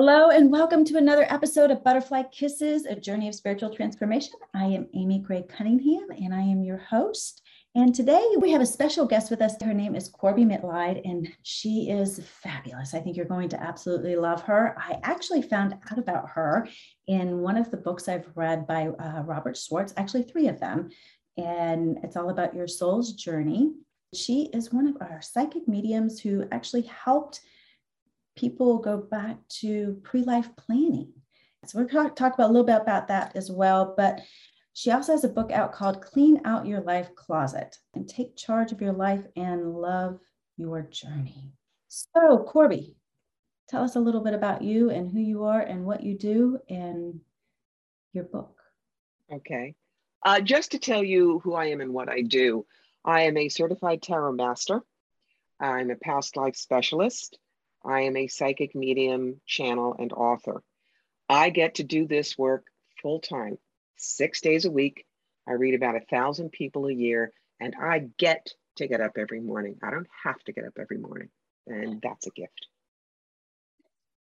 Hello, and welcome to another episode of Butterfly Kisses, a journey of spiritual transformation. I am Amy Gray Cunningham, and I am your host. And today we have a special guest with us. Her name is Corbie Mitleid, and she is fabulous. I think you're going to absolutely love her. I actually found out about her in one of the books I've read by uh, Robert Schwartz, actually, three of them. And it's all about your soul's journey. She is one of our psychic mediums who actually helped people go back to pre-life planning. So we're going to talk about a little bit about that as well. But she also has a book out called Clean Out Your Life Closet and Take Charge of Your Life and Love Your Journey. So, Corbie, tell us a little bit about you and who you are and what you do and your book. Okay. Uh, just to tell you who I am and what I do, I am a certified tarot master. I'm a past life specialist. I am a psychic medium, channel, and author. I get to do this work full time, six days a week. I read about a thousand people a year, and I get to get up every morning. I don't have to get up every morning, and that's a gift.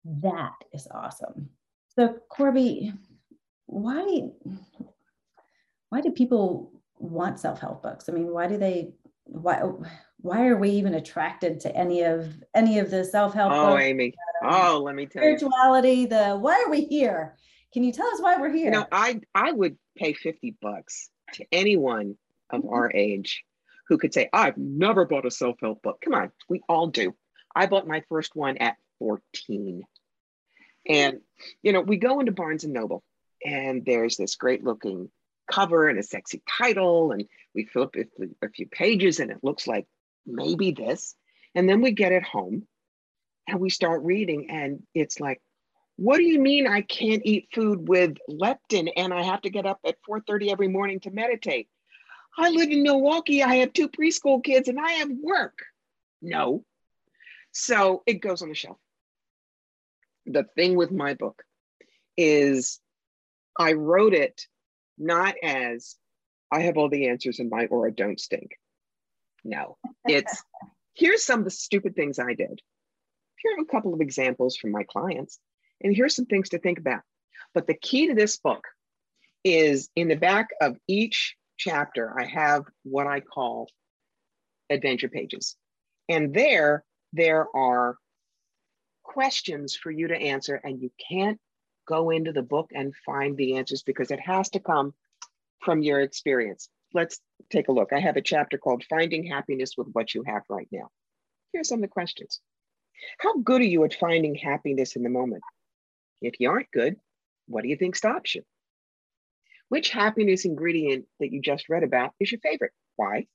That is awesome. So, Corbie, why why do people want self-help books? I mean, why do they why why are we even attracted to any of any of the self-help oh books? amy. Oh let me tell you. spirituality the why are we here? Can you tell us why we're here you know i i would pay 50 bucks to anyone of mm-hmm. our age who could say i've never bought a self-help book. Come on we all do. I bought my first one at 14 and you know we go into barnes and noble and there's this great looking cover and a sexy title and we flip a few pages and it looks like maybe this. And then we get it home and we start reading, and it's like, what do you mean I can't eat food with leptin and I have to get up at 4:30 every morning to meditate? I live in Milwaukee. I have two preschool kids and I have work. No. So it goes on the shelf. The thing with my book is I wrote it not as I have all the answers in my aura don't stink. No, it's here's some of the stupid things I did. Here are a couple of examples from my clients, and here's some things to think about. But the key to this book is in the back of each chapter, I have what I call adventure pages. And there, there are questions for you to answer, and you can't go into the book and find the answers because it has to come from your experience let's take a look. I have a chapter called Finding Happiness with What You Have Right Now. Here's some of the questions. How good are you at finding happiness in the moment? If you aren't good, what do you think stops you? Which happiness ingredient that you just read about is your favorite? Why?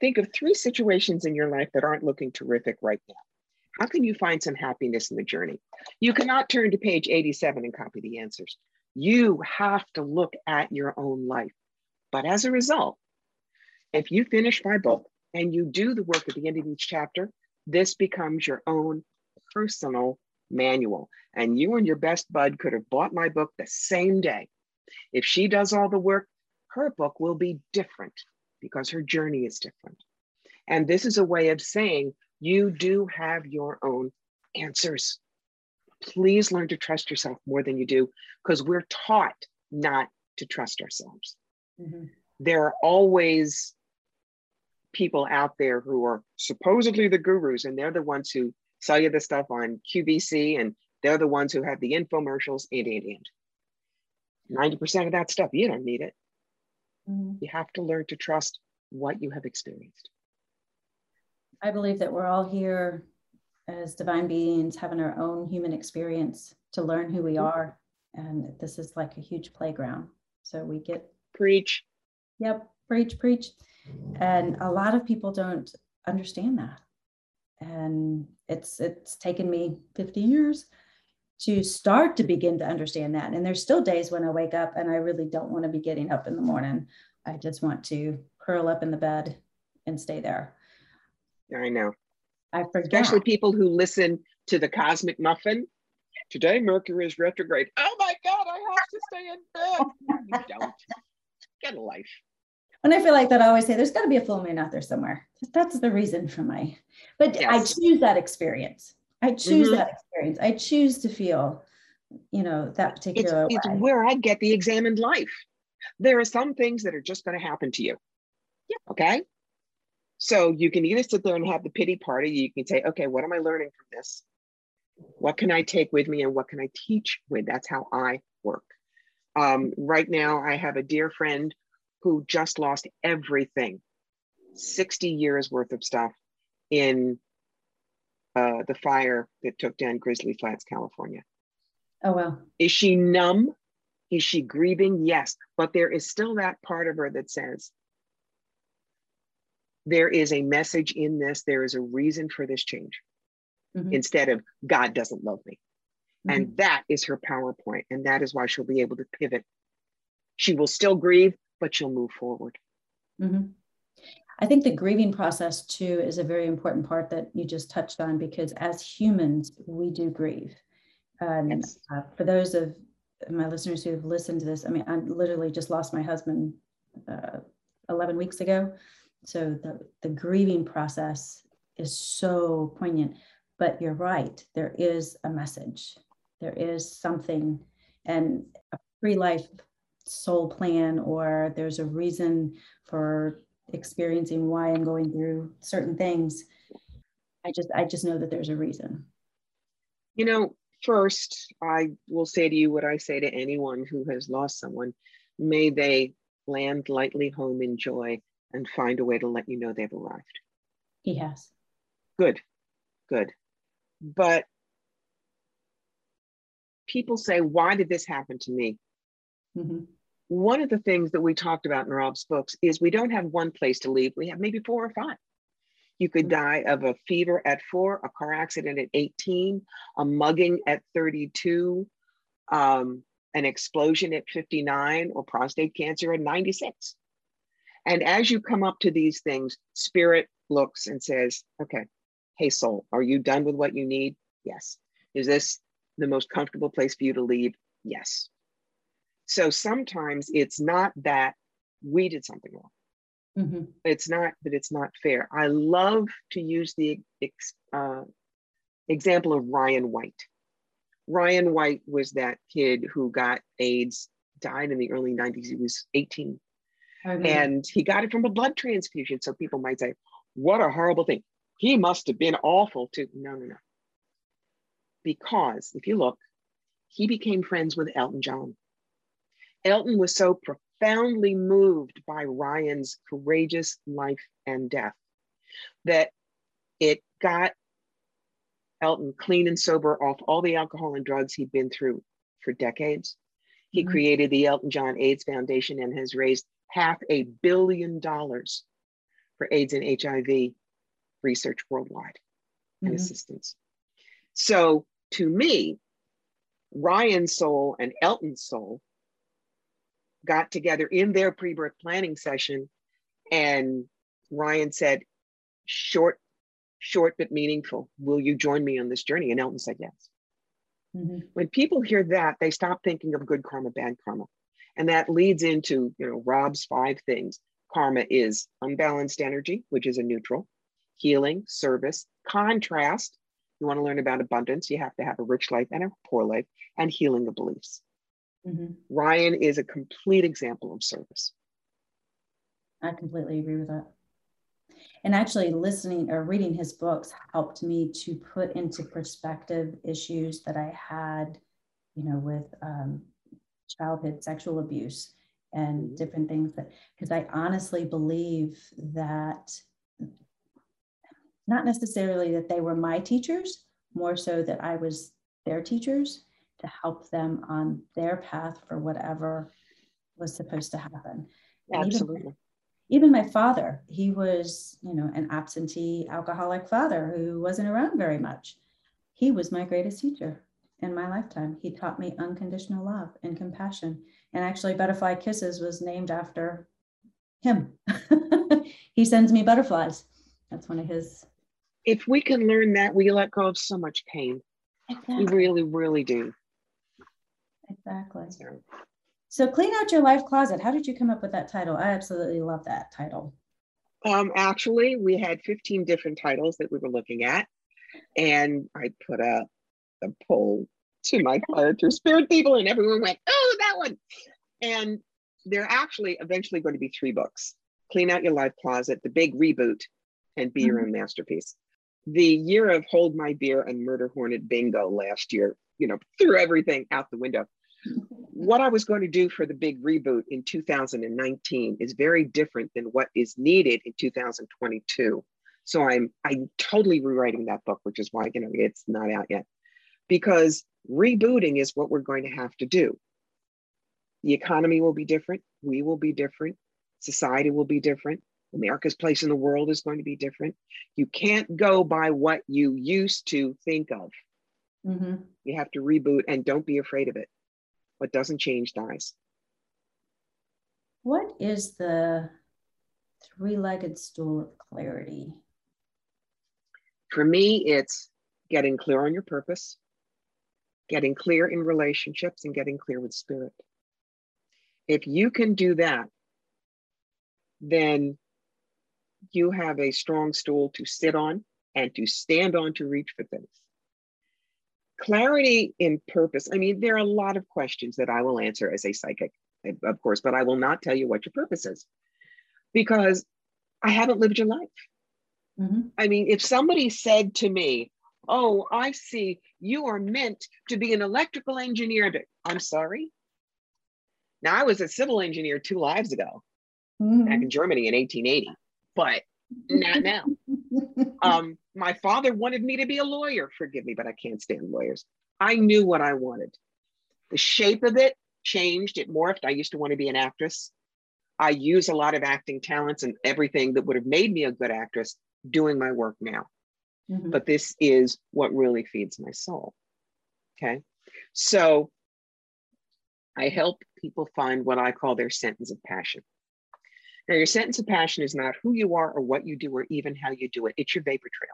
Think of three situations in your life that aren't looking terrific right now. How can you find some happiness in the journey? You cannot turn to page 87 and copy the answers. You have to look at your own life. But as a result, if you finish my book and you do the work at the end of each chapter, this becomes your own personal manual. And you and your best bud could have bought my book the same day. If she does all the work, her book will be different because her journey is different. And this is a way of saying you do have your own answers. Please learn to trust yourself more than you do because we're taught not to trust ourselves. Mm-hmm. There are always people out there who are supposedly the gurus, and they're the ones who sell you the stuff on QVC, and they're the ones who have the infomercials, and, and, and. 90% of that stuff, you don't need it. Mm-hmm. You have to learn to trust what you have experienced. I believe that we're all here as divine beings having our own human experience to learn who we mm-hmm. are. And this is like a huge playground. So we get Preach. Yep, preach, preach. And a lot of people don't understand that. And it's it's taken me 50 years to start to begin to understand that. And there's still days when I wake up and I really don't want to be getting up in the morning. I just want to curl up in the bed and stay there. I know. I forget. Especially people who listen to the Cosmic Muffin. Today, Mercury is retrograde. Oh my God, I have to stay in bed. you don't get a life. When I feel like that, I always say there's got to be a full moon out there somewhere. That's the reason for my, but yes. I choose that experience. I choose mm-hmm. that experience. I choose to feel, you know, that particular it's, it's where I get the examined life. There are some things that are just going to happen to you. Yeah. Okay. So you can either sit there and have the pity party. You can say, okay, what am I learning from this? What can I take with me and what can I teach with? That's how I work. Um, right now, I have a dear friend who just lost everything 60 years worth of stuff in uh, the fire that took down Grizzly Flats, California. Oh, well. Is she numb? Is she grieving? Yes. But there is still that part of her that says, there is a message in this, there is a reason for this change mm-hmm. instead of God doesn't love me. Mm-hmm. And that is her PowerPoint. And that is why she'll be able to pivot. She will still grieve, but she'll move forward. Mm-hmm. I think the grieving process too is a very important part that you just touched on because as humans, we do grieve. And yes. uh, for those of my listeners who have listened to this, I mean, I literally just lost my husband uh, 11 weeks ago. So the, the grieving process is so poignant. But you're right, there is a message, there is something, and a pre life soul plan, or there's a reason for experiencing why I'm going through certain things. I just I just know that there's a reason. You know, first I will say to you what I say to anyone who has lost someone. May they land lightly home in joy and find a way to let you know they've arrived. He has. Good. Good. But people say, why did this happen to me? Mm-hmm one of the things that we talked about in Rob's books is we don't have one place to leave. We have maybe four or five. You could mm-hmm. die of a fever at four, a car accident at 18, a mugging at 32, um, an explosion at 59, or prostate cancer at 96. And as you come up to these things, spirit looks and says, okay, hey, soul, are you done with what you need? Yes. Is this the most comfortable place for you to leave? Yes. So sometimes it's not that we did something wrong. Mm-hmm. It's not that it's not fair. I love to use the uh, example of Ryan White. Ryan White was that kid who got AIDS, died in the early 90s. He was 18. And he got it from a blood transfusion. So people might say, what a horrible thing. He must have been awful to. No, no, no. Because if you look, he became friends with Elton John. Elton was so profoundly moved by Ryan's courageous life and death that it got Elton clean and sober off all the alcohol and drugs he'd been through for decades. He mm-hmm. created the Elton John AIDS Foundation and has raised half a billion dollars for AIDS and HIV research worldwide mm-hmm. and assistance. So to me, Ryan soul and Elton soul got together in their pre-birth planning session and Ryan said, short, short but meaningful. Will you join me on this journey? And Elton said yes. Mm-hmm. When people hear that, they stop thinking of good karma, bad karma. And that leads into, you know, Rob's five things. Karma is unbalanced energy, which is a neutral, healing, service, contrast. You want to learn about abundance, you have to have a rich life and a poor life, and healing the beliefs. Mm-hmm. Ryan is a complete example of service. I completely agree with that. And actually, listening or reading his books helped me to put into perspective issues that I had, you know, with um, childhood sexual abuse and mm-hmm. different things that, because I honestly believe that not necessarily that they were my teachers, more so that I was their teachers to help them on their path for whatever was supposed to happen. Absolutely. Even, even my father, he was, you know, an absentee alcoholic father who wasn't around very much. He was my greatest teacher in my lifetime. He taught me unconditional love and compassion. And actually, Butterfly Kisses was named after him. he sends me butterflies. That's one of his. If we can learn that, we let go of so much pain. Exactly. We really, really do. Exactly. So, clean out your life closet. How did you come up with that title? I absolutely love that title. Um, actually, we had 15 different titles that we were looking at. And I put out a poll to my through spirit people, and everyone went, oh, that one. And there are actually eventually going to be three books Clean Out Your Life Closet, The Big Reboot, and Be mm-hmm. Your Own Masterpiece. The year of Hold My Beer and Murder Hornet Bingo last year, you know, threw everything out the window. what I was going to do for the big reboot in 2019 is very different than what is needed in 2022. So I'm I'm totally rewriting that book, which is why you know it's not out yet, because rebooting is what we're going to have to do. The economy will be different. We will be different. Society will be different. America's place in the world is going to be different. You can't go by what you used to think of. Mm-hmm. You have to reboot and don't be afraid of it. What doesn't change dies. What is the three legged stool of clarity? For me, it's getting clear on your purpose, getting clear in relationships, and getting clear with spirit. If you can do that, then you have a strong stool to sit on and to stand on to reach for things. Clarity in purpose. I mean, there are a lot of questions that I will answer as a psychic, of course, but I will not tell you what your purpose is because I haven't lived your life. Mm-hmm. I mean, if somebody said to me, Oh, I see you are meant to be an electrical engineer, I'm sorry. Now, I was a civil engineer two lives ago mm-hmm. back in Germany in 1880, but not now. um, my father wanted me to be a lawyer. Forgive me, but I can't stand lawyers. I knew what I wanted. The shape of it changed, it morphed. I used to want to be an actress. I use a lot of acting talents and everything that would have made me a good actress doing my work now. Mm-hmm. But this is what really feeds my soul. Okay. So I help people find what I call their sentence of passion. Now, your sentence of passion is not who you are or what you do or even how you do it, it's your vapor trail.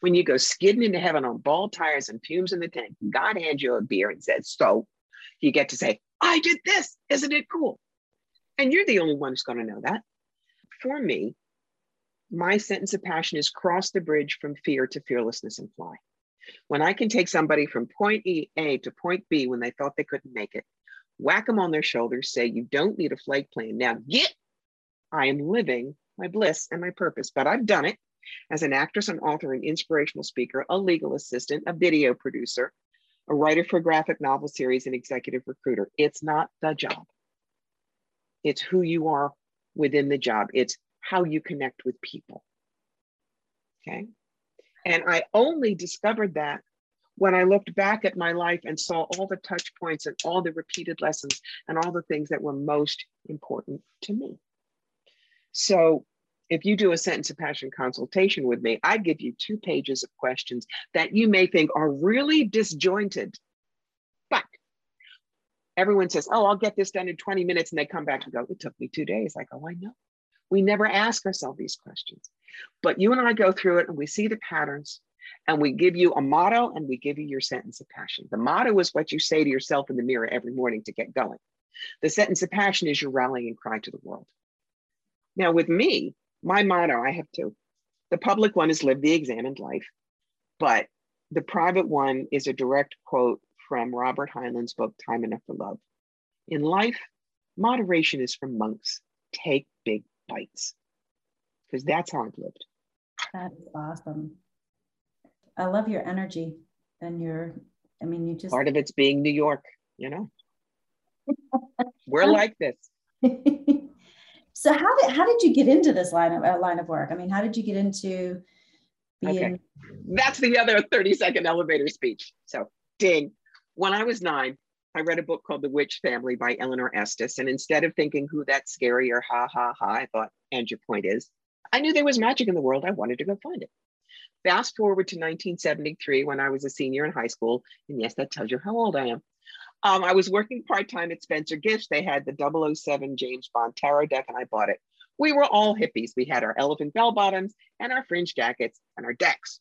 When you go skidding into heaven on bald tires and fumes in the tank, God hands you a beer and says, So you get to say, I did this. Isn't it cool? And you're the only one who's going to know that. For me, my sentence of passion is cross the bridge from fear to fearlessness and fly. When I can take somebody from point e, A to point B when they thought they couldn't make it, whack them on their shoulders, say, You don't need a flight plan. Now get I am living my bliss and my purpose. But I've done it as an actress, an author, an inspirational speaker, a legal assistant, a video producer, a writer for graphic novel series, an executive recruiter. It's not the job. It's who you are within the job. It's how you connect with people. Okay. And I only discovered that when I looked back at my life and saw all the touch points and all the repeated lessons and all the things that were most important to me. So if you do a sentence of passion consultation with me, I give you two pages of questions that you may think are really disjointed. But everyone says, Oh, I'll get this done in 20 minutes. And they come back and go, It took me two days. I go, I know. We never ask ourselves these questions. But you and I go through it and we see the patterns and we give you a motto and we give you your sentence of passion. The motto is what you say to yourself in the mirror every morning to get going. The sentence of passion is your rallying cry to the world. Now, with me, my motto, I have two. The public one is live the examined life, but the private one is a direct quote from Robert Heinlein's book, Time Enough for Love. In life, moderation is for monks. Take big bites, because that's how I've lived. That's awesome. I love your energy and your, I mean, you just. Part of it's being New York, you know? We're like this. So how did how did you get into this line of uh, line of work? I mean, how did you get into being? Okay. That's the other 30 second elevator speech. So ding. When I was nine, I read a book called The Witch Family by Eleanor Estes. And instead of thinking who that's scary or ha ha ha, I thought, and your point is, I knew there was magic in the world. I wanted to go find it. Fast forward to 1973 when I was a senior in high school. And yes, that tells you how old I am. Um, I was working part time at Spencer Gifts. They had the 007 James Bond tarot deck, and I bought it. We were all hippies. We had our elephant bell bottoms and our fringe jackets and our decks.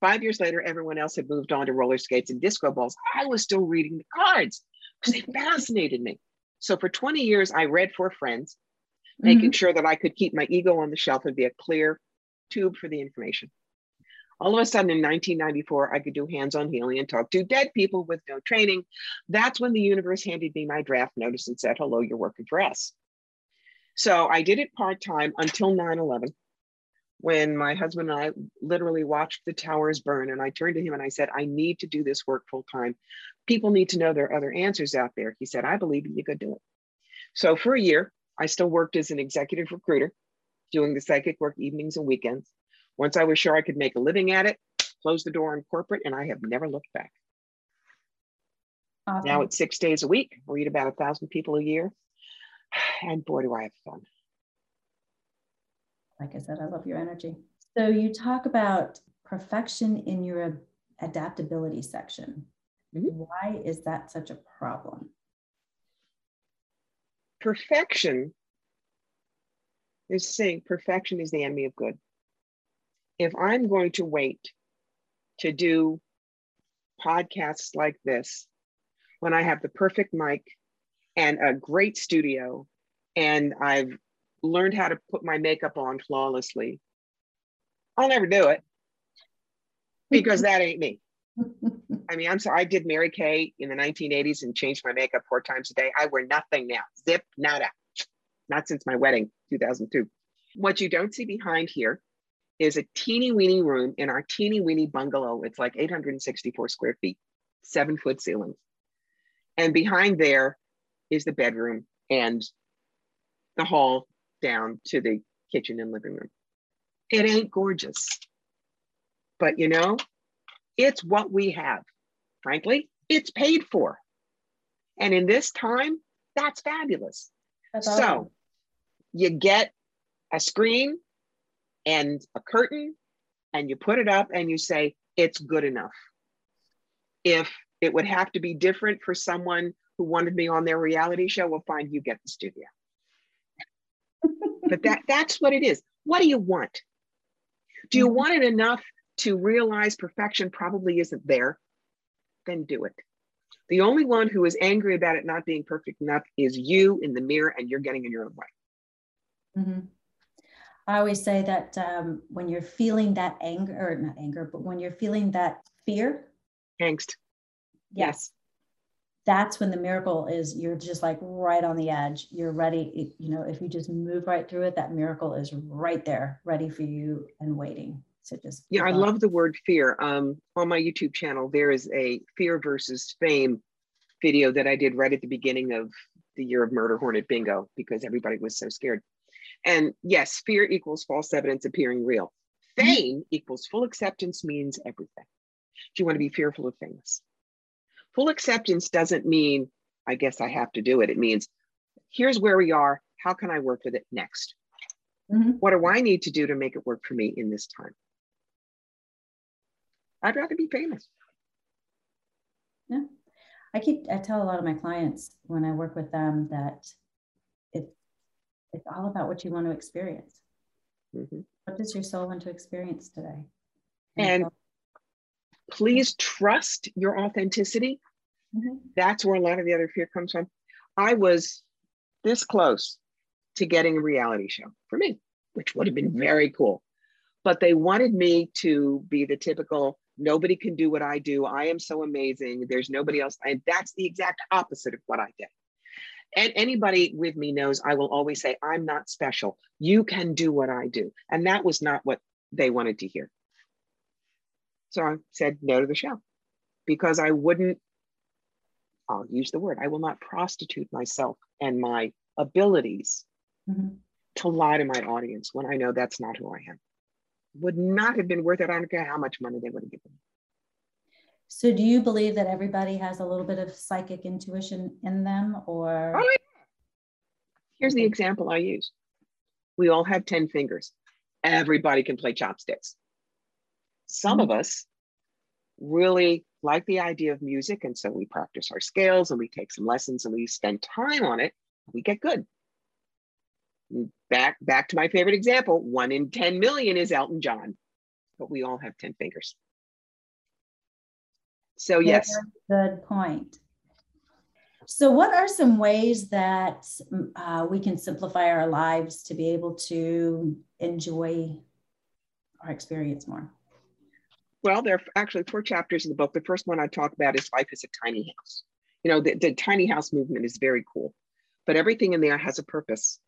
Five years later, everyone else had moved on to roller skates and disco balls. I was still reading the cards because they fascinated me. So for 20 years, I read for friends, making mm-hmm. sure that I could keep my ego on the shelf and be a clear tube for the information. All of a sudden in 1994, I could do hands on healing and talk to dead people with no training. That's when the universe handed me my draft notice and said, Hello, you're working for us. So I did it part time until 9 11 when my husband and I literally watched the towers burn. And I turned to him and I said, I need to do this work full time. People need to know there are other answers out there. He said, I believe you could do it. So for a year, I still worked as an executive recruiter, doing the psychic work evenings and weekends. Once I was sure I could make a living at it, closed the door on corporate, and I have never looked back. Awesome. Now it's six days a week. I read about a thousand people a year. And boy, do I have fun. Like I said, I love your energy. So you talk about perfection in your adaptability section. Mm-hmm. Why is that such a problem? Perfection is saying perfection is the enemy of good if I'm going to wait to do podcasts like this when I have the perfect mic and a great studio and I've learned how to put my makeup on flawlessly, I'll never do it because that ain't me. I mean, I'm sorry, I did Mary Kay in the 1980s and changed my makeup four times a day. I wear nothing now. Zip, nada. Not since my wedding, 2002. What you don't see behind here is a teeny weeny room in our teeny weeny bungalow. It's like 864 square feet, seven foot ceilings. And behind there is the bedroom and the hall down to the kitchen and living room. It ain't gorgeous, but you know, it's what we have. Frankly, it's paid for. And in this time, that's fabulous. That's so awesome. you get a screen and a curtain and you put it up and you say, it's good enough. If it would have to be different for someone who wanted me on their reality show, well, fine, you get the studio. But that, that's what it is. What do you want? Do you mm-hmm. want it enough to realize perfection probably isn't there? Then do it. The only one who is angry about it not being perfect enough is you in the mirror, and you're getting in your own way. Mm-hmm. I always say that um, when you're feeling that anger, or not anger, but when you're feeling that fear, angst, yes, that's when the miracle is. You're just like right on the edge. You're ready. You know, if you just move right through it, that miracle is right there, ready for you and waiting. So just yeah, I love the word fear. Um, on my YouTube channel, there is a fear versus fame video that I did right at the beginning of the year of Murder Hornet Bingo because everybody was so scared. And yes, fear equals false evidence appearing real. Fame equals full acceptance means everything. Do you want to be fearful of famous? Full acceptance doesn't mean, I guess I have to do it. It means, here's where we are. How can I work with it next? Mm-hmm. What do I need to do to make it work for me in this time? I'd rather be famous. Yeah. I keep, I tell a lot of my clients when I work with them that it's all about what you want to experience. Mm-hmm. What does your soul want to experience today? And, and please trust your authenticity. Mm-hmm. That's where a lot of the other fear comes from. I was this close to getting a reality show for me, which would have been very cool. But they wanted me to be the typical nobody can do what I do. I am so amazing. There's nobody else. And that's the exact opposite of what I did. And anybody with me knows I will always say, I'm not special. You can do what I do. And that was not what they wanted to hear. So I said no to the show because I wouldn't, I'll use the word, I will not prostitute myself and my abilities mm-hmm. to lie to my audience when I know that's not who I am. Would not have been worth it. I don't care how much money they would have given me. So, do you believe that everybody has a little bit of psychic intuition in them, or? Oh, yeah. Here's the example I use we all have 10 fingers. Everybody can play chopsticks. Some mm-hmm. of us really like the idea of music, and so we practice our scales and we take some lessons and we spend time on it. We get good. Back back to my favorite example: one in 10 million is Elton John, but we all have 10 fingers. So, yes. Good point. So, what are some ways that uh, we can simplify our lives to be able to enjoy our experience more? Well, there are actually four chapters in the book. The first one I talk about is life is a tiny house. You know, the, the tiny house movement is very cool, but everything in there has a purpose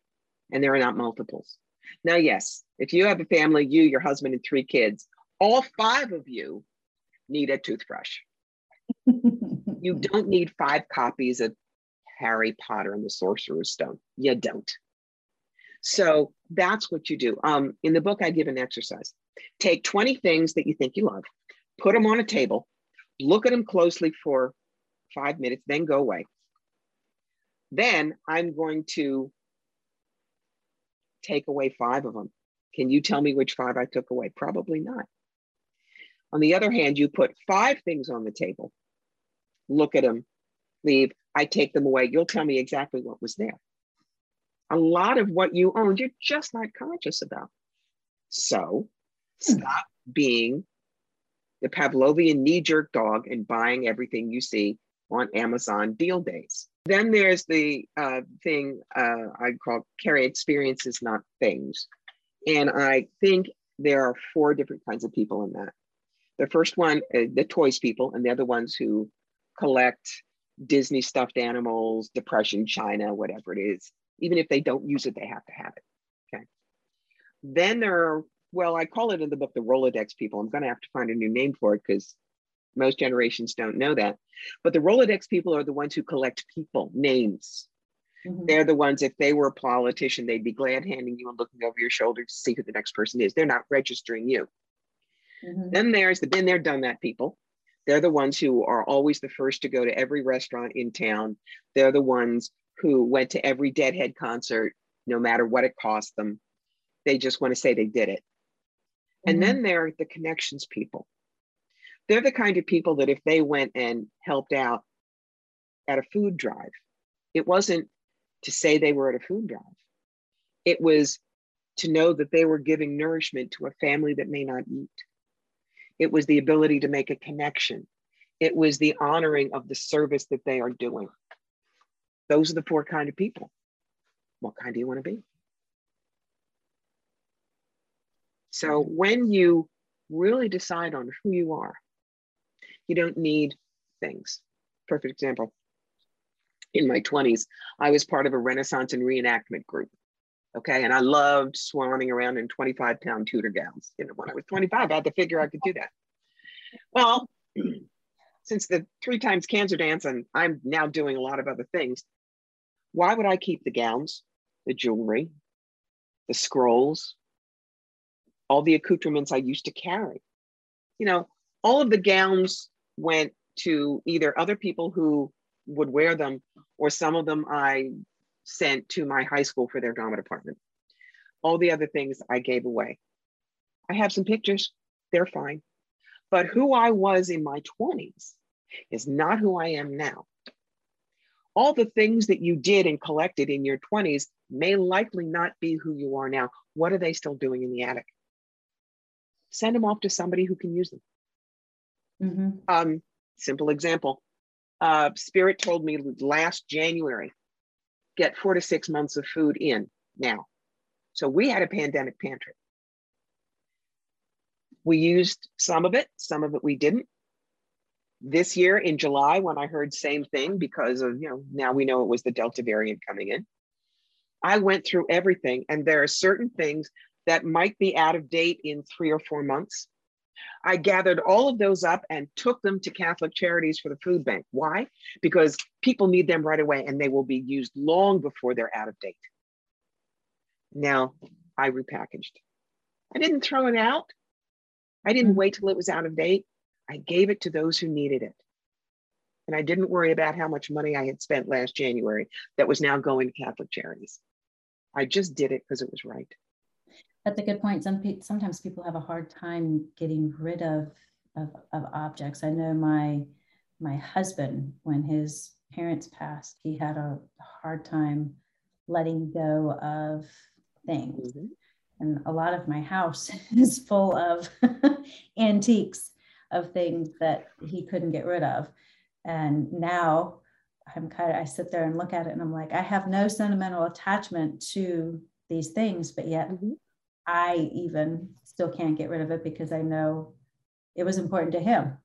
and there are not multiples. Now, yes, if you have a family, you, your husband, and three kids, all five of you need a toothbrush. you don't need five copies of Harry Potter and the Sorcerer's Stone. You don't. So that's what you do. Um, in the book, I give an exercise. Take 20 things that you think you love, put them on a table, look at them closely for five minutes, then go away. Then I'm going to take away five of them. Can you tell me which five I took away? Probably not. On the other hand, you put five things on the table, look at them, leave, I take them away. You'll tell me exactly what was there. A lot of what you owned, you're just not conscious about. So stop being the Pavlovian knee jerk dog and buying everything you see on Amazon deal days. Then there's the uh, thing uh, I call carry experiences, not things. And I think there are four different kinds of people in that. The first one, uh, the toys people, and the other ones who collect Disney stuffed animals, Depression China, whatever it is. Even if they don't use it, they have to have it. Okay. Then there are, well, I call it in the book the Rolodex people. I'm going to have to find a new name for it because most generations don't know that. But the Rolodex people are the ones who collect people, names. Mm-hmm. They're the ones, if they were a politician, they'd be glad handing you and looking over your shoulder to see who the next person is. They're not registering you. Mm-hmm. Then there's the been there, done that people. They're the ones who are always the first to go to every restaurant in town. They're the ones who went to every Deadhead concert, no matter what it cost them. They just want to say they did it. Mm-hmm. And then there are the connections people they're the kind of people that if they went and helped out at a food drive, it wasn't to say they were at a food drive. It was to know that they were giving nourishment to a family that may not eat. It was the ability to make a connection. It was the honoring of the service that they are doing. Those are the four kind of people. What kind do you want to be? So when you really decide on who you are, you don't need things. Perfect example. In my 20s, I was part of a Renaissance and reenactment group. Okay. And I loved swanning around in 25 pound Tudor gowns. You know, when I was 25, I had to figure I could do that. Well, since the three times cancer dance, and I'm now doing a lot of other things, why would I keep the gowns, the jewelry, the scrolls, all the accoutrements I used to carry? You know, all of the gowns went to either other people who would wear them or some of them I sent to my high school for their drama department. All the other things I gave away. I have some pictures, they're fine. But who I was in my 20s is not who I am now. All the things that you did and collected in your 20s may likely not be who you are now. What are they still doing in the attic? Send them off to somebody who can use them. Mm-hmm. Um, simple example. Uh, Spirit told me last January, get four to six months of food in now. So we had a pandemic pantry. We used some of it, some of it we didn't. This year in July, when I heard same thing because of, you know, now we know it was the Delta variant coming in. I went through everything, and there are certain things that might be out of date in three or four months I gathered all of those up and took them to Catholic Charities for the food bank. Why? Because people need them right away and they will be used long before they're out of date. Now, I repackaged. I didn't throw it out. I didn't mm. wait till it was out of date. I gave it to those who needed it. And I didn't worry about how much money I had spent last January that was now going to Catholic Charities. I just did it because it was right that's a good point. Some pe- sometimes people have a hard time getting rid of, of, of objects. I know my my husband, when his parents passed, he had a hard time letting go of things. Mm-hmm. And a lot of my house is full of antiques of things that he couldn't get rid of. And now I'm kind of, I sit there and look at it and I'm like, I have no sentimental attachment to these things, but yet mm-hmm. I even still can't get rid of it because I know it was important to him.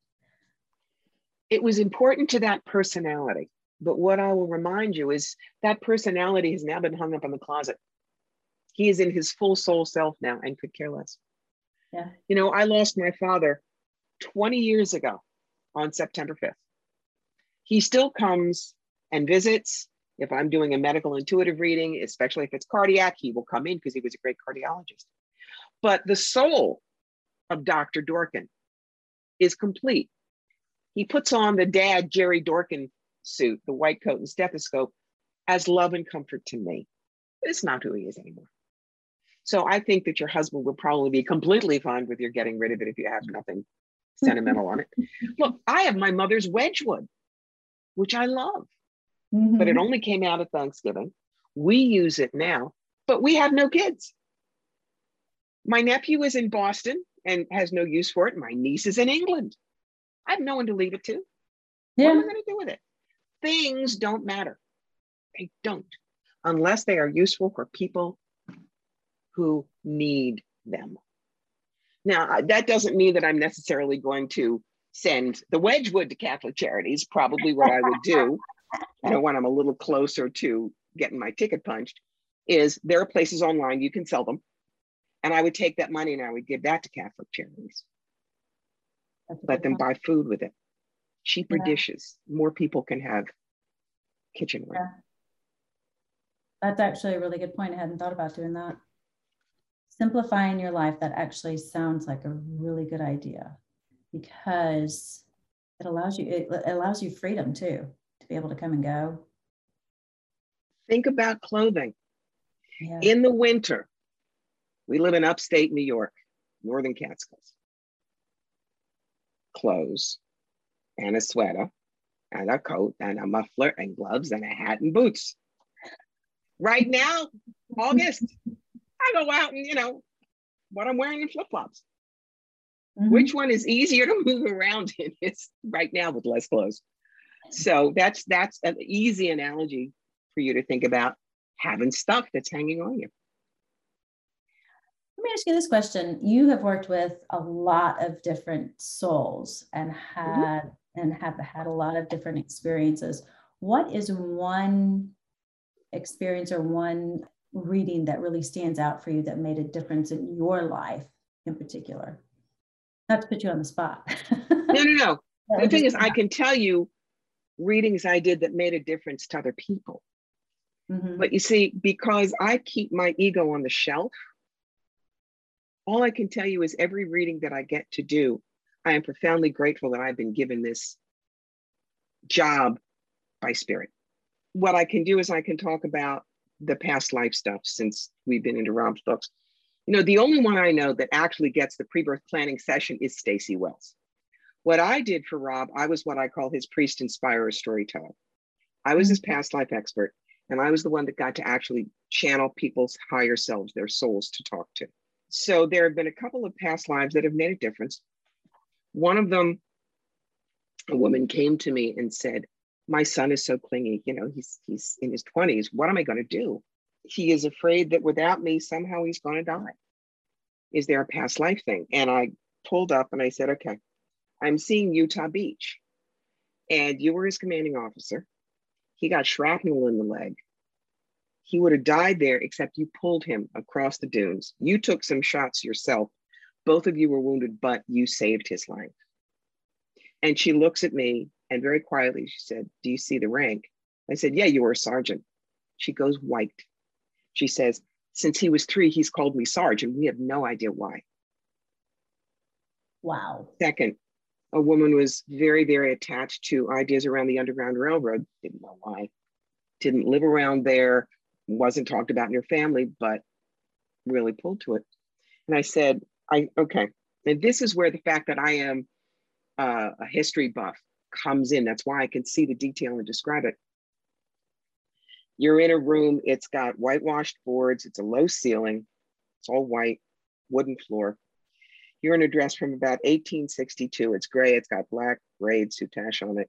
It was important to that personality. But what I will remind you is that personality has now been hung up in the closet. He is in his full soul self now and could care less. Yeah. You know, I lost my father 20 years ago on September 5th. He still comes and visits. If I'm doing a medical intuitive reading, especially if it's cardiac, he will come in because he was a great cardiologist. But the soul of Dr. Dorkin is complete. He puts on the dad Jerry Dorkin suit, the white coat and stethoscope, as love and comfort to me. It's not who he is anymore. So I think that your husband would probably be completely fine with your getting rid of it if you have nothing sentimental on it. Look, I have my mother's Wedgwood, which I love, mm-hmm. but it only came out at Thanksgiving. We use it now, but we have no kids. My nephew is in Boston and has no use for it. My niece is in England. I have no one to leave it to. Yeah. What am I going to do with it? Things don't matter. They don't, unless they are useful for people who need them. Now, that doesn't mean that I'm necessarily going to send the Wedgwood to Catholic Charities, probably what I would do, you know, when I'm a little closer to getting my ticket punched, is there are places online you can sell them. And I would take that money and I would give that to Catholic Charities. Let them buy food with it. Cheaper yeah. dishes. More people can have kitchenware. Yeah. That's actually a really good point. I hadn't thought about doing that. Simplifying your life, that actually sounds like a really good idea because it allows you it allows you freedom too to be able to come and go. Think about clothing. Yeah. In the winter, we live in upstate New York, northern Catskills. Clothes and a sweater and a coat and a muffler and gloves and a hat and boots. Right now, August, I go out and, you know, what I'm wearing in flip flops. Mm-hmm. Which one is easier to move around in? It's right now with less clothes. So that's that's an easy analogy for you to think about having stuff that's hanging on you. Let me ask you this question. You have worked with a lot of different souls and had mm-hmm. and have had a lot of different experiences. What is one experience or one reading that really stands out for you that made a difference in your life in particular? Not to put you on the spot. no, no, no. the thing is, I can tell you readings I did that made a difference to other people. Mm-hmm. But you see, because I keep my ego on the shelf, all I can tell you is every reading that I get to do, I am profoundly grateful that I've been given this job by spirit. What I can do is I can talk about the past life stuff since we've been into Rob's books. You know, the only one I know that actually gets the pre-birth planning session is Staci Wells. What I did for Rob, I was what I call his priest inspirer storyteller. I was his mm-hmm. past life expert, and I was the one that got to actually channel people's higher selves, their souls to talk to. So there have been a couple of past lives that have made a difference. One of them, a woman came to me and said, my son is so clingy, you know, he's he's in his 20s. What am I going to do? He is afraid that without me, somehow he's going to die. Is there a past life thing? And I pulled up and I said, okay, I'm seeing Utah Beach. And you were his commanding officer. He got shrapnel in the leg. He would have died there, except you pulled him across the dunes. You took some shots yourself. Both of you were wounded, but you saved his life. And she looks at me and very quietly she said, Do you see the rank? I said, Yeah, you were a sergeant. She goes white. She says, Since he was three, he's called me Sarge, and We have no idea why. Wow. Second, a woman was very, very attached to ideas around the Underground Railroad. Didn't know why. Didn't live around there, wasn't talked about in your family, but really pulled to it. And I said, I okay. And this is where the fact that I am uh, a history buff comes in. That's why I can see the detail and describe it. You're in a room, it's got whitewashed boards, it's a low ceiling, it's all white, wooden floor. You're in a dress from about 1862. It's gray, it's got black braid soutache on it,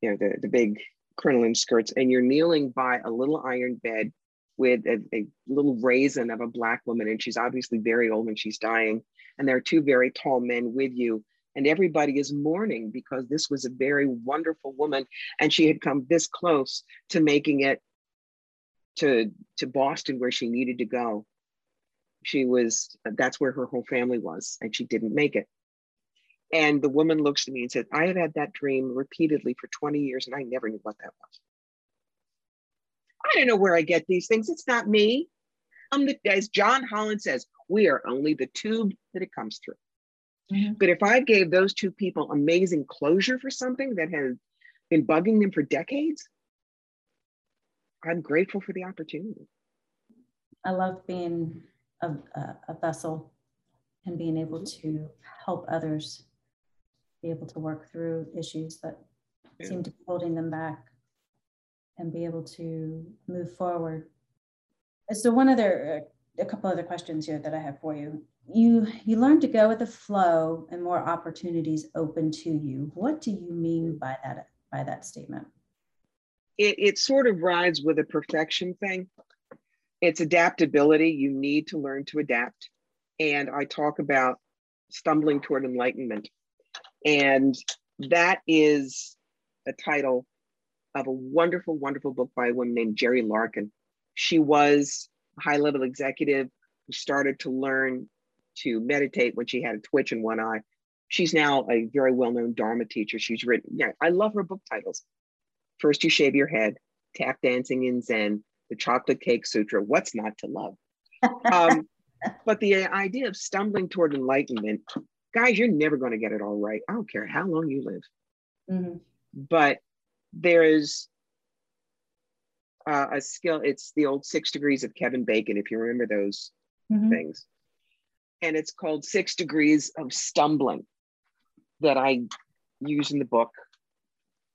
you know, the, the big crinoline skirts, and you're kneeling by a little iron bed with a, a, little raisin of a black woman, and she's obviously very old and she's dying. And there are two very tall men with you, and everybody is mourning because this was a very wonderful woman, and she had come this close to making it to to Boston where she needed to go. She was that's where her whole family was, and she didn't make it. And the woman looks at me and says I have had that dream repeatedly for 20 years, and I never knew what that was. I don't know where I get these things. It's not me. I'm the, as John Holland says, we are only the tube that it comes through. Mm-hmm. But if I gave those two people amazing closure for something that has been bugging them for decades, I'm grateful for the opportunity. I love being a, a, vessel and being able mm-hmm. to help others be able to work through issues that yeah. seem to be holding them back and be able to move forward. So one other, uh, a couple other questions here that I have for you. You you learn to go with the flow and more opportunities open to you. What do you mean by that by that statement? It, it sort of rides with a perfection thing. It's adaptability. You need to learn to adapt. And I talk about stumbling toward enlightenment. And that is a title of a wonderful, wonderful book by a woman named Geri Larkin. She was a high level executive who started to learn to meditate when she had a twitch in one eye. She's now a very well known Dharma teacher. She's written, yeah, I love her book titles. First, you shave your head, tap dancing in Zen, the chocolate cake sutra, what's not to love? um, but the idea of stumbling toward enlightenment, guys, you're never going to get it all right. I don't care how long you live. Mm-hmm. But there is uh, a skill. It's the old six degrees of Kevin Bacon, if you remember those mm-hmm. things. And it's called Six Degrees of Stumbling that I use in the book.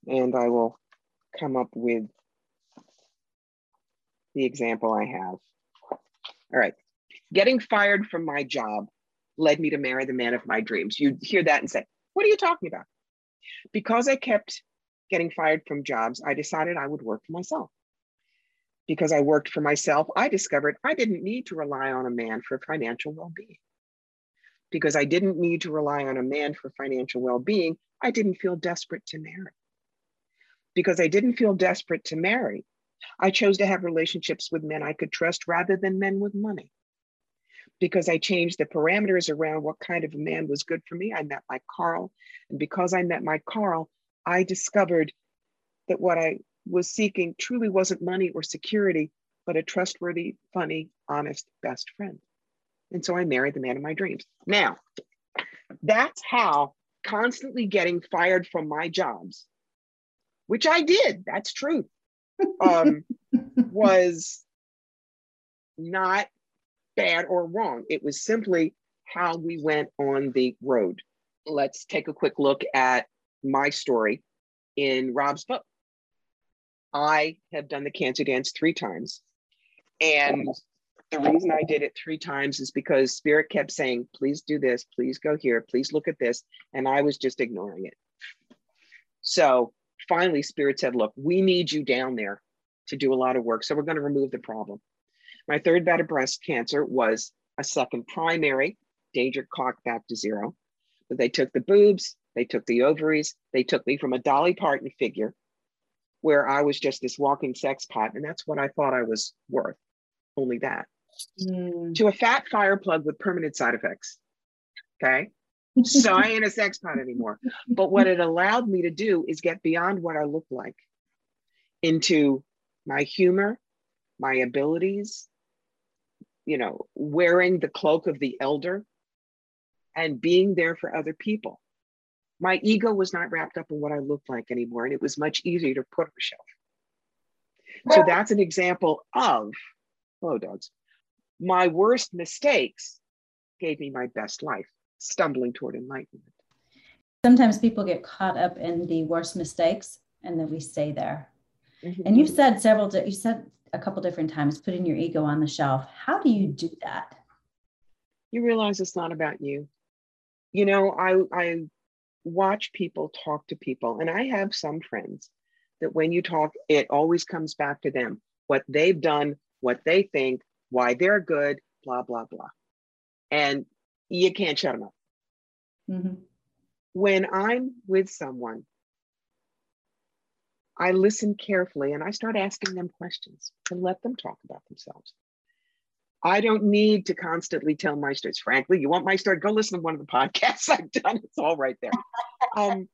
And I will come up with the example I have. All right. Getting fired from my job led me to marry the man of my dreams. You hear that and say, What are you talking about? Because I kept getting fired from jobs, I decided I would work for myself. Because I worked for myself, I discovered I didn't need to rely on a man for financial well being. Because I didn't need to rely on a man for financial well being, I didn't feel desperate to marry. Because I didn't feel desperate to marry, I chose to have relationships with men I could trust rather than men with money. Because I changed the parameters around what kind of a man was good for me, I met my Carl. And because I met my Carl, I discovered that what I was seeking truly wasn't money or security, but a trustworthy, funny, honest best friend. And so I married the man of my dreams. Now, that's how constantly getting fired from my jobs, which I did, that's true, um, was not bad or wrong. It was simply how we went on the road. Let's take a quick look at my story in Rob's book. I have done the cancer dance three times. And the reason I did it three times is because Spirit kept saying, please do this, please go here, please look at this. And I was just ignoring it. So finally, Spirit said, look, we need you down there to do a lot of work. So we're going to remove the problem. My third bout of breast cancer was a second primary, danger clock back to zero. But they took the boobs, they took the ovaries. They took me from a Dolly Parton figure where I was just this walking sex pot. And that's what I thought I was worth, only that, mm. to a fat fire plug with permanent side effects. Okay. so I ain't a sex pot anymore. But what it allowed me to do is get beyond what I look like into my humor, my abilities, you know, wearing the cloak of the elder and being there for other people my ego was not wrapped up in what I looked like anymore, and it was much easier to put on a shelf. So that's an example of, hello, dogs. My worst mistakes gave me my best life, stumbling toward enlightenment. Sometimes people get caught up in the worst mistakes and then we stay there. Mm-hmm. And you've said several, you said a couple different times, putting your ego on the shelf. How do you do that? You realize it's not about you. You know, I, I watch people talk to people. And I have some friends that when you talk, it always comes back to them, what they've done, what they think, why they're good, blah, blah, blah. And you can't shut them up. Mm-hmm. When I'm with someone, I listen carefully and I start asking them questions to let them talk about themselves. I don't need to constantly tell my stories. Frankly, you want my story? Go listen to one of the podcasts I've done. It's all right there. Um,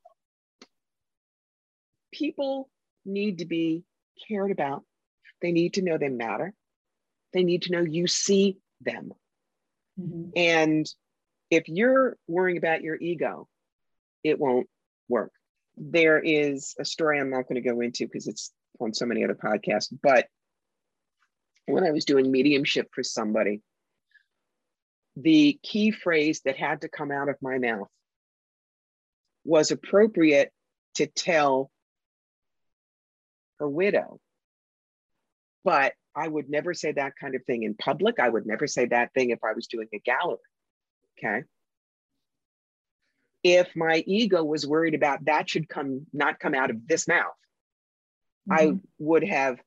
people need to be cared about. They need to know they matter. They need to know you see them. Mm-hmm. And if you're worrying about your ego, it won't work. There is a story I'm not going to go into because it's on so many other podcasts, but when I was doing mediumship for somebody, the key phrase that had to come out of my mouth was appropriate to tell her widow. But I would never say that kind of thing in public. I would never say that thing if I was doing a gallery. Okay. If my ego was worried about that should come not come out of this mouth, mm-hmm. I would have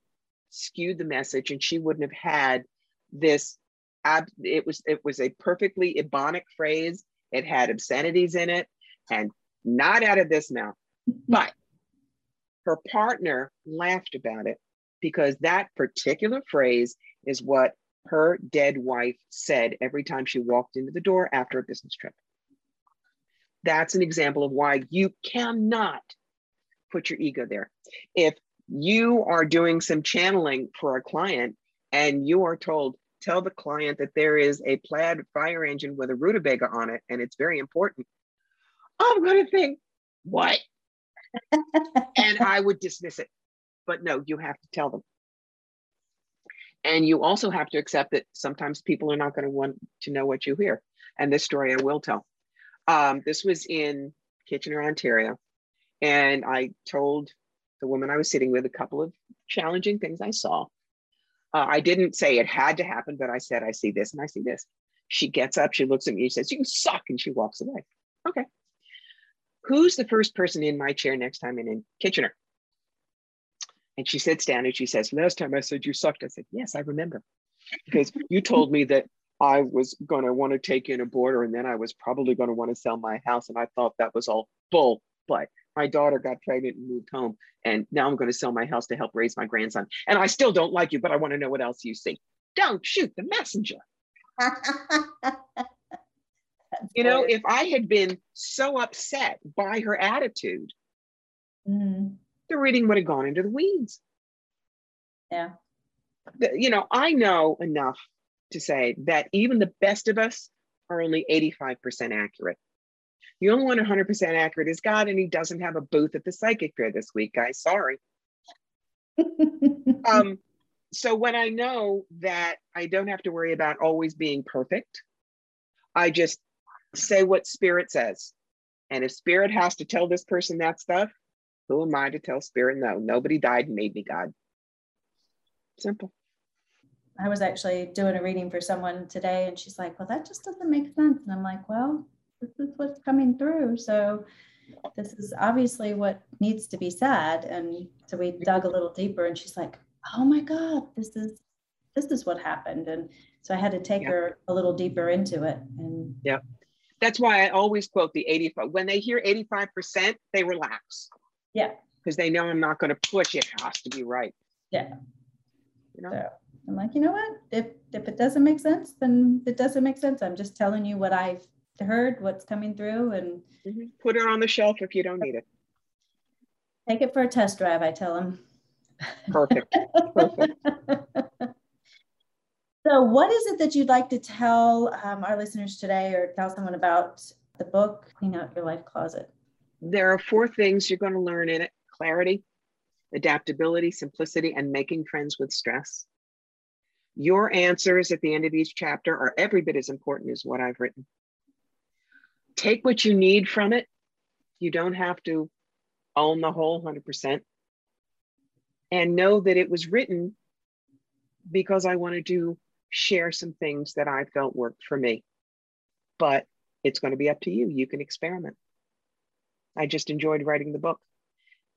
skewed the message and she wouldn't have had this ab- it was it was a perfectly ebonic phrase it had obscenities in it and not out of this mouth but her partner laughed about it because that particular phrase is what her dead wife said every time she walked into the door after a business trip that's an example of why you cannot put your ego there if you are doing some channeling for a client and you are told, tell the client that there is a plaid fire engine with a rutabaga on it and it's very important. I'm going to think, what? and I would dismiss it. But no, you have to tell them. And you also have to accept that sometimes people are not going to want to know what you hear. And this story I will tell. Um, this was in Kitchener, Ontario. And I told the woman I was sitting with a couple of challenging things I saw. Uh, I didn't say it had to happen, but I said, I see this and I see this. She gets up, she looks at me, she says, You suck, and she walks away. Okay. Who's the first person in my chair next time in, in Kitchener? And she sits down and she says, Last time I said you sucked. I said, Yes, I remember. Because you told me that I was going to want to take in a boarder and then I was probably going to want to sell my house. And I thought that was all bull. But my daughter got pregnant and moved home and now i'm going to sell my house to help raise my grandson and i still don't like you but i want to know what else you see don't shoot the messenger you know if i had been so upset by her attitude mm. The reading would have gone into the weeds yeah you know i know enough to say that even the best of us are only 85% accurate the only one 100% accurate is God, and he doesn't have a booth at the psychic fair this week, guys. Sorry. um, so when I know that I don't have to worry about always being perfect, I just say what spirit says. And if spirit has to tell this person that stuff, who am I to tell spirit no? Nobody died and made me God. Simple. I was actually doing a reading for someone today, and she's like, Well, that just doesn't make sense. And I'm like, Well, this is what's coming through. So this is obviously what needs to be said. And so we dug a little deeper and she's like, oh my God, this is this is what happened. And so I had to take yeah. her a little deeper into it. And yeah. That's why I always quote the 85. When they hear 85%, they relax. Yeah. Because they know I'm not going to push it has to be right. Yeah. You know? So I'm like, you know what? If if it doesn't make sense, then it doesn't make sense. I'm just telling you what I've heard, what's coming through, and mm-hmm. put it on the shelf if you don't need it. Take it for a test drive, I tell them. Perfect. Perfect. so, what is it that you'd like to tell um, our listeners today or tell someone about the book, Clean Out Your Life Closet? There are four things you're going to learn in it clarity, adaptability, simplicity, and making friends with stress. Your answers at the end of each chapter are every bit as important as what I've written take what you need from it. You don't have to own the whole 100%. And know that it was written because I wanted to share some things that I felt worked for me. But it's going to be up to you. You can experiment. I just enjoyed writing the book.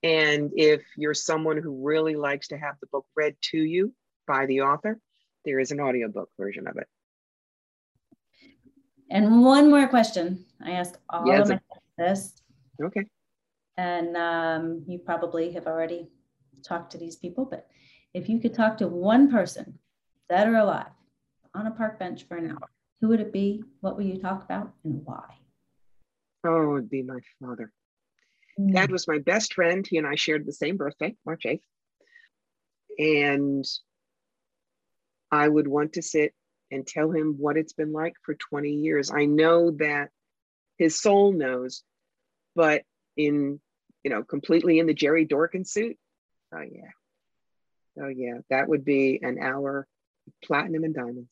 And if you're someone who really likes to have the book read to you by the author, There is an audiobook version of it. And one more question. I ask all yes, of my this. Okay. And um, you probably have already talked to these people, but if you could talk to one person, dead or alive, on a park bench for an hour, who would it be? What would you talk about and why? Oh, it'd be my father. Mm. Dad was my best friend. He and I shared the same birthday, March 8th. And I would want to sit and tell him what it's been like for 20 years. I know that his soul knows, but in, you know, completely in the Jerry Dorkin suit, oh yeah. Oh yeah, that would be an hour platinum and diamonds.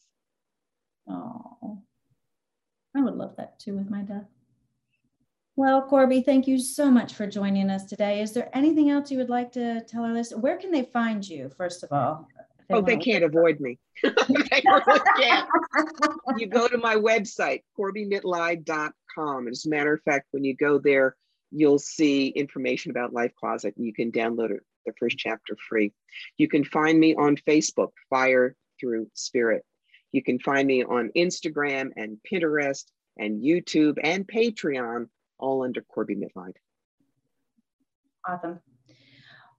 Oh, I would love that too with my dad. Well, Corbie, thank you so much for joining us today. Is there anything else you would like to tell our listeners? Where can they find you, first of all? They oh, they can't avoid me. they really can't. you go to my website, corbiemitleid.com. As a matter of fact, when you go there, you'll see information about Life Closet and you can download it, the first chapter free. You can find me on Facebook, Fire Through Spirit. You can find me on Instagram and Pinterest and YouTube and Patreon, all under Corbie Mitleid. Awesome.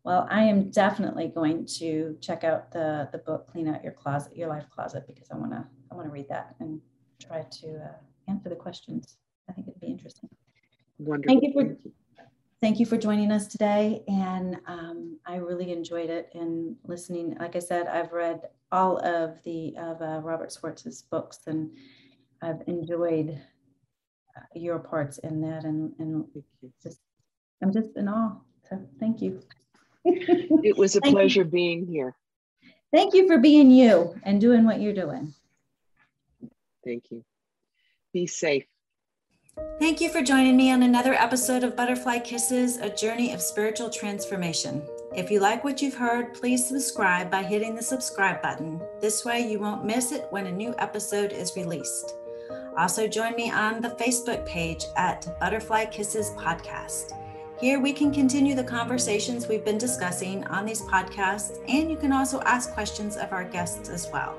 Well, I am definitely going to check out the the book "Clean Out Your Closet, Your Life Closet" because I want to I want to read that and try to uh, answer the questions. I think it'd be interesting. Wonderful. Thank you for thank you for joining us today, and um, I really enjoyed it and listening. Like I said, I've read all of the of uh, Robert Schwartz's books, and I've enjoyed your parts in that, and and just I'm just in awe. So thank you it was a pleasure you. being here. Thank you for being you and doing what you're doing. Thank you. Be safe. Thank you for joining me on another episode of Butterfly Kisses, a journey of spiritual transformation. If you like what you've heard, please subscribe by hitting the subscribe button. This way, you won't miss it when a new episode is released. Also, join me on the Facebook page at Butterfly Kisses Podcast. Here we can continue the conversations we've been discussing on these podcasts, and you can also ask questions of our guests as well.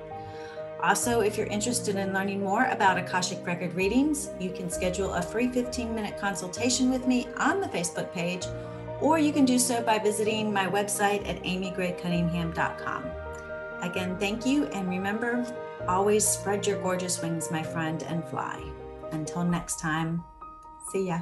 Also, if you're interested in learning more about Akashic Record readings, you can schedule a free 15 minute consultation with me on the Facebook page, or you can do so by visiting my website at amygraycunningham.com. Again, thank you, and remember always spread your gorgeous wings, my friend, and fly. Until next time, see ya.